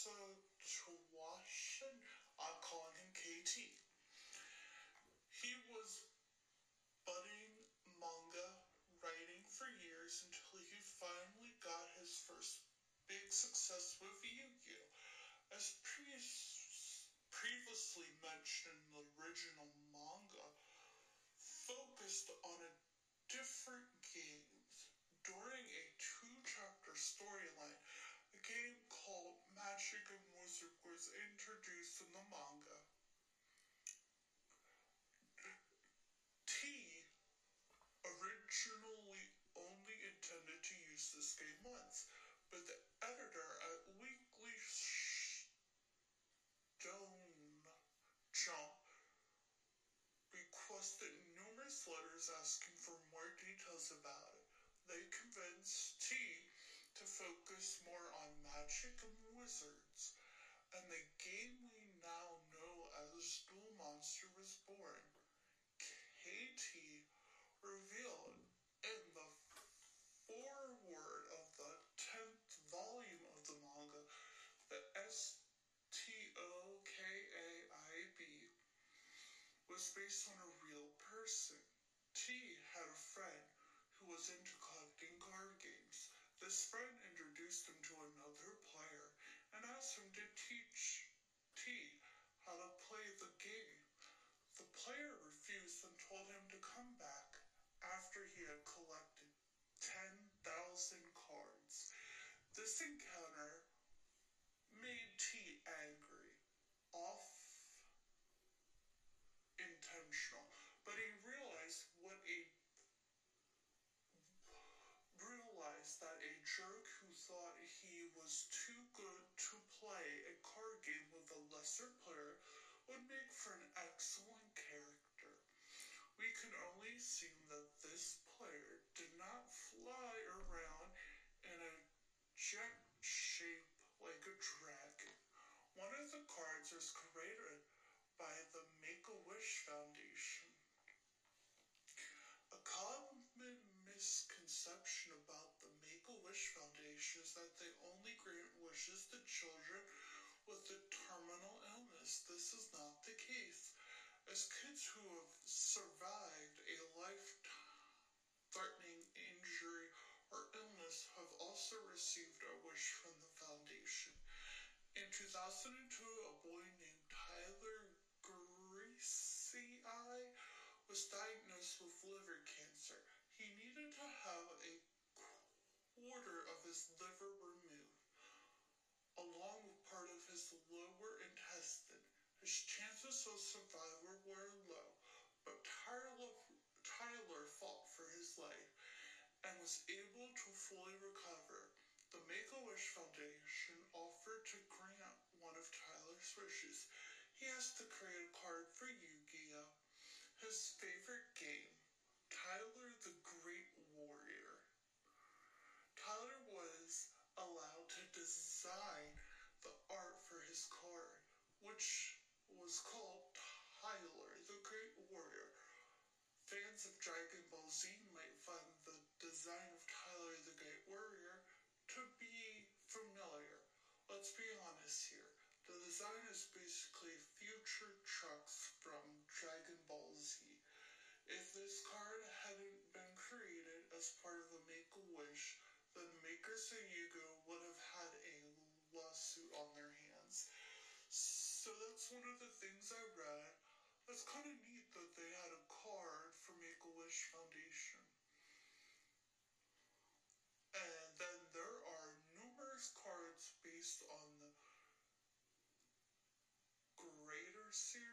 also to Washin. I'm calling him KT. He was budding manga writing for years until he finally got his first big success with Yu-Gi-Oh! As pre- previously mentioned, in the original introduced in the manga. T originally only intended to use this game once, but the editor at Weekly Shonen Jump requested numerous letters asking for more details about it. They convinced T to focus more was based on a real person. T had a friend who was into collecting card games. This friend introduced him to another player and asked him to teach T how to play the game. The player refused and told him to come back after he had collected 10,000 cards. This encounter was created by the Make-A-Wish Foundation. A common misconception about the Make-A-Wish Foundation is that they only grant wishes to children with a terminal illness. This is not the case. As kids who have survived a life-threatening injury or illness have also received was diagnosed with liver cancer. He needed to have a quarter of his liver removed, along with part of his lower intestine. His chances of survival were low, but Tyler, Tyler fought for his life and was able to fully recover. The Make-A-Wish Foundation offered to grant one of Tyler's wishes. He asked to create a card for Yu-Gi-Oh! His favorite game, Tyler the Great Warrior. Tyler was allowed to design the art for his card, which was called Tyler the Great Warrior. Fans of Dragon Ball Z might find the design of Tyler the Great Warrior to be familiar. Let's be honest here. The design is basically future Trunks from Dragon. If this card hadn't been created as part of the Make-A-Wish, the makers of Yu-Gi-Oh would have had a lawsuit on their hands. So that's one of the things I read. It's kind of neat that they had a card for Make-A-Wish Foundation. And then there are numerous cards based on the greater series.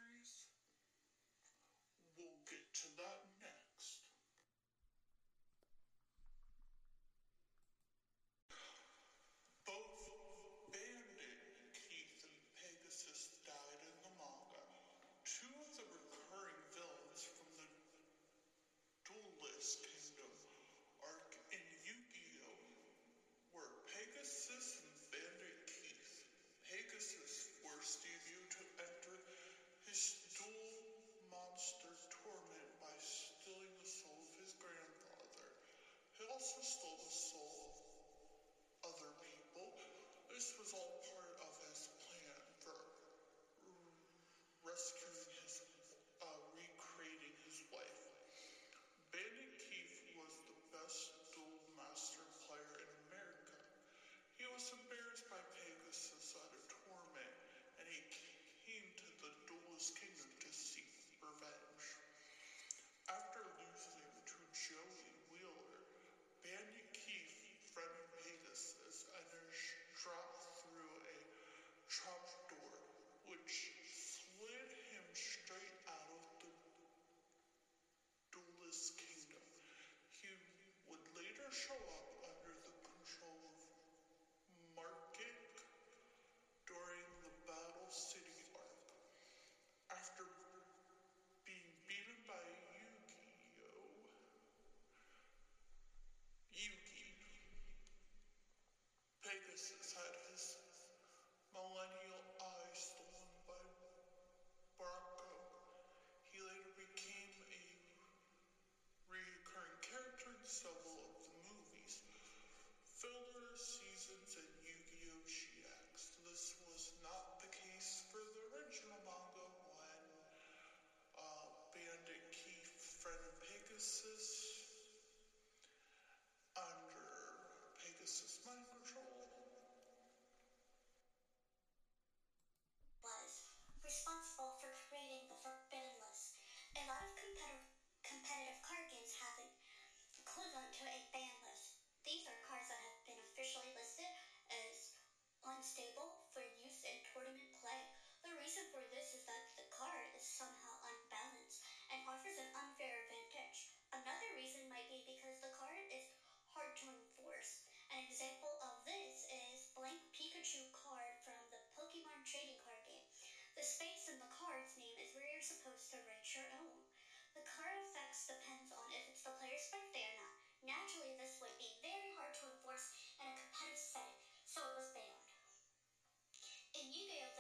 show kisses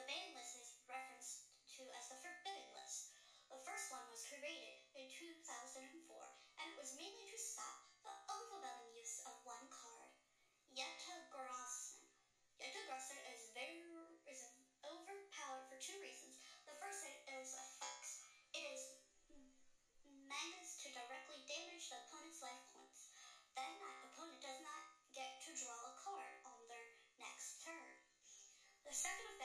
Ban list is referenced to as the Forbidden List. The first one was created in 2004, and it was mainly to stop the overwhelming use of one card, Yeta-Grossen. Yeta-Grossen is very is overpowered for two reasons. The first is effects. It is mangas to directly damage the opponent's life points. Then that opponent does not get to draw a card on their next turn. The second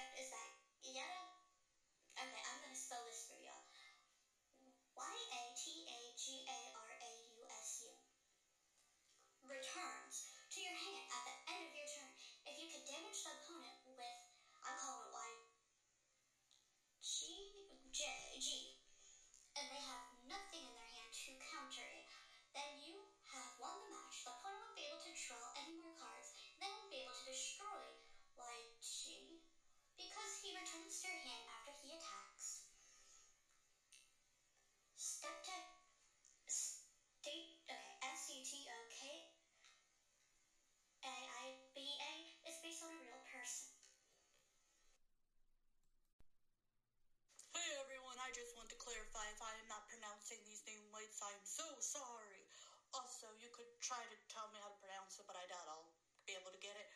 to your hand after he attacks. Step tech state okay, S U T O K A I B A is based on a real person. Hey everyone, I just want to clarify if I am not pronouncing these names right, I'm so sorry. Also, you could try to tell me how to pronounce it, but I doubt I'll be able to get it.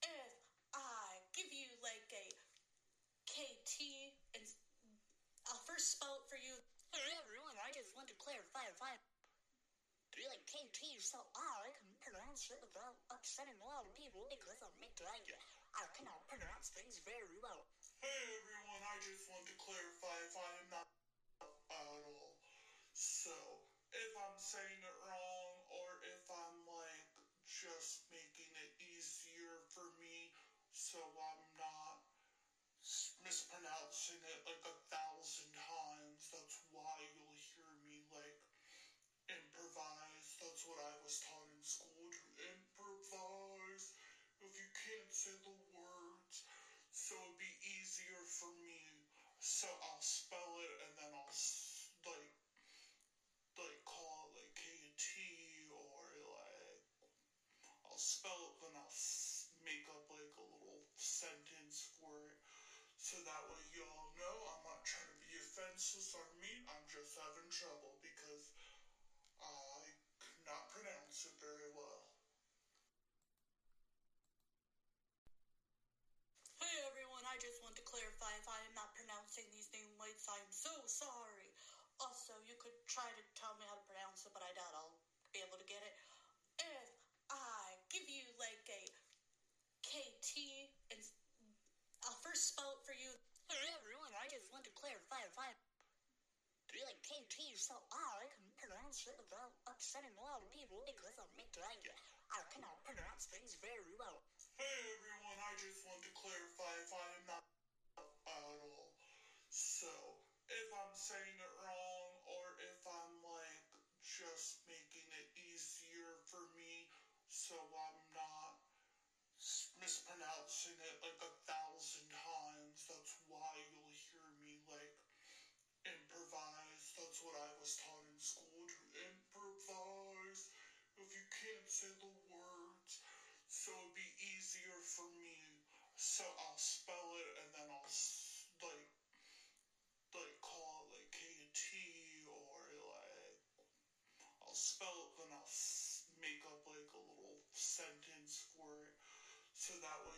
If I give you like a KT and I'll first spell it for you. Hey everyone, I just want to clarify if I do like KT so I can pronounce it without upsetting a lot of people because I'm Dragon. I cannot pronounce things very well. Hey everyone, I just want to clarify if I am not at all. So, if I'm saying it wrong or if I'm like just making it easier for me so I'm not mispronouncing it like a So I just want to clarify if I am not pronouncing these names right, I'm so sorry. Also, you could try to tell me how to pronounce it, but I doubt I'll be able to get it. If I give you like a KT and I'll first spell it for you. Hey everyone, I just want to clarify if I do like KT so I can pronounce it without upsetting a lot of people because I'm Mick Dragon. I cannot pronounce things very well. Hey everyone, I just want to clarify if I mispronouncing it like a thousand times, that's why you'll hear me like improvise. That's what I was taught in school to improvise. If you can't say the words, so it'd be easier for me. So I'll spell it and then I'll like like call it like KT or like I'll spell it then I'll make up like a little sentence for it. So that way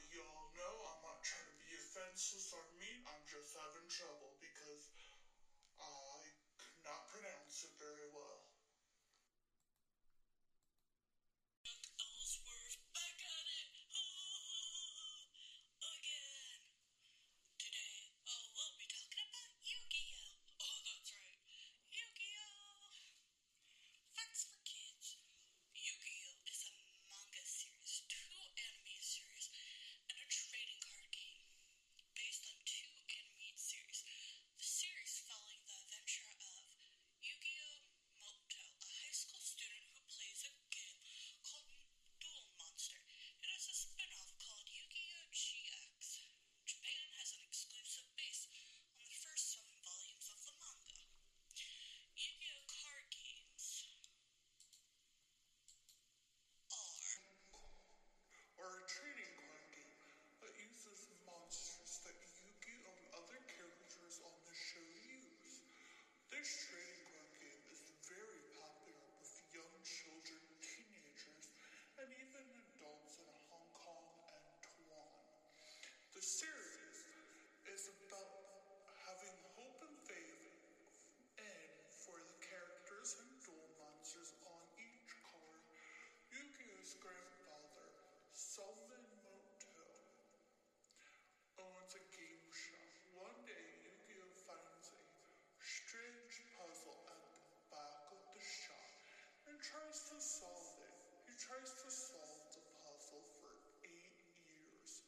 tries to solve the puzzle for eight years.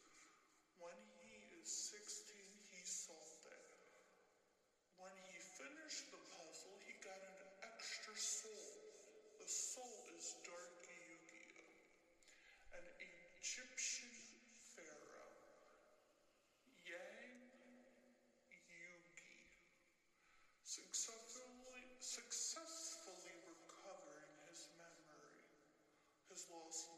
When he is 16, he solved it. When he finished the puzzle, he got an extra soul. The soul is Dark Yu-Gi-Oh! An Egyptian as